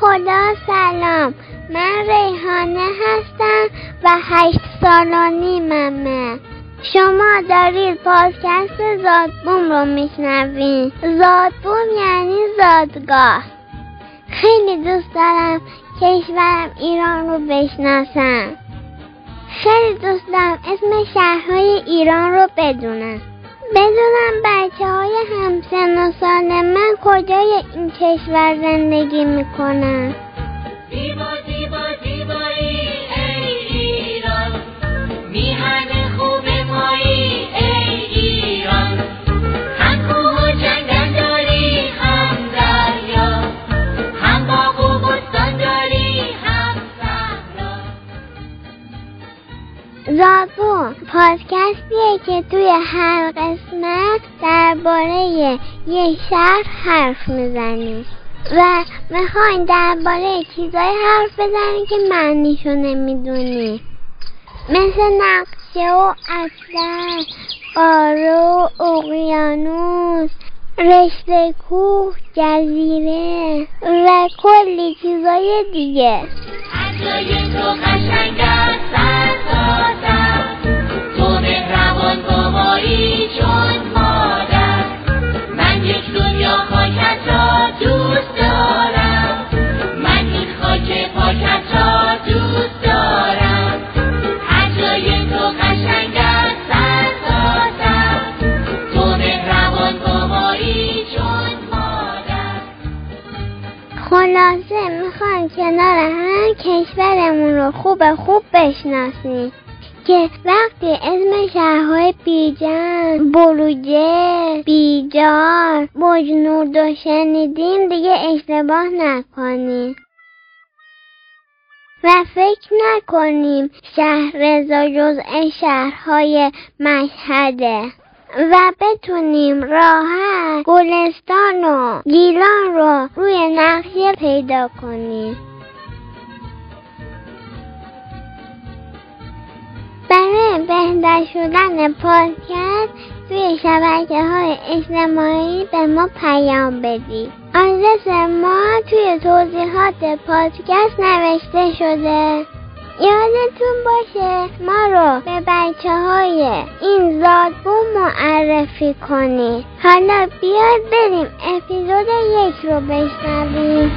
خدا سلام. من ریحانه هستم و هشت سال و نیممه. شما دارید پادکست زادبوم رو میشنوین. زادبوم یعنی زادگاه. خیلی دوست دارم کشورم ایران رو بشناسم. خیلی دوست دارم اسم شهرهای ایران رو بدونم. بدونم بچه های همسن و سال من کجای این کشور زندگی می‌کنن. زادبو پادکستیه که توی هر قسمت درباره یه شهر حرف می‌زنیم و می‌خواین درباره چیزای حرف بزنیم که معنیشو نمی‌دونی. مثل نقشه و اصل قاره و اقیانوس رشته کوه جزیره و کلی چیزای دیگه. خلاصه می‌خوایم کنار هم کشورمون رو خوب خوب بشناسیم که وقتی اسم شهرهای بیجن، بروجه، بیجار، بجنورد رو شنیدیم دیگه اشتباه نکنیم. و فکر نکنیم شهر رضا جزء شهرهای مشهده. و بتونیم راحت گلستان و گیلان رو روی نقشه پیدا کنیم. برای بهتر شدن پادکست توی شبکه های اجتماعی به ما پیام بدید. آدرس ما توی توضیحات پادکست نوشته شده. یادتون باشه ما رو به بچه های این زادبوم معرفی کنی. حالا بیاید بریم اپیزود یک رو بشنویم.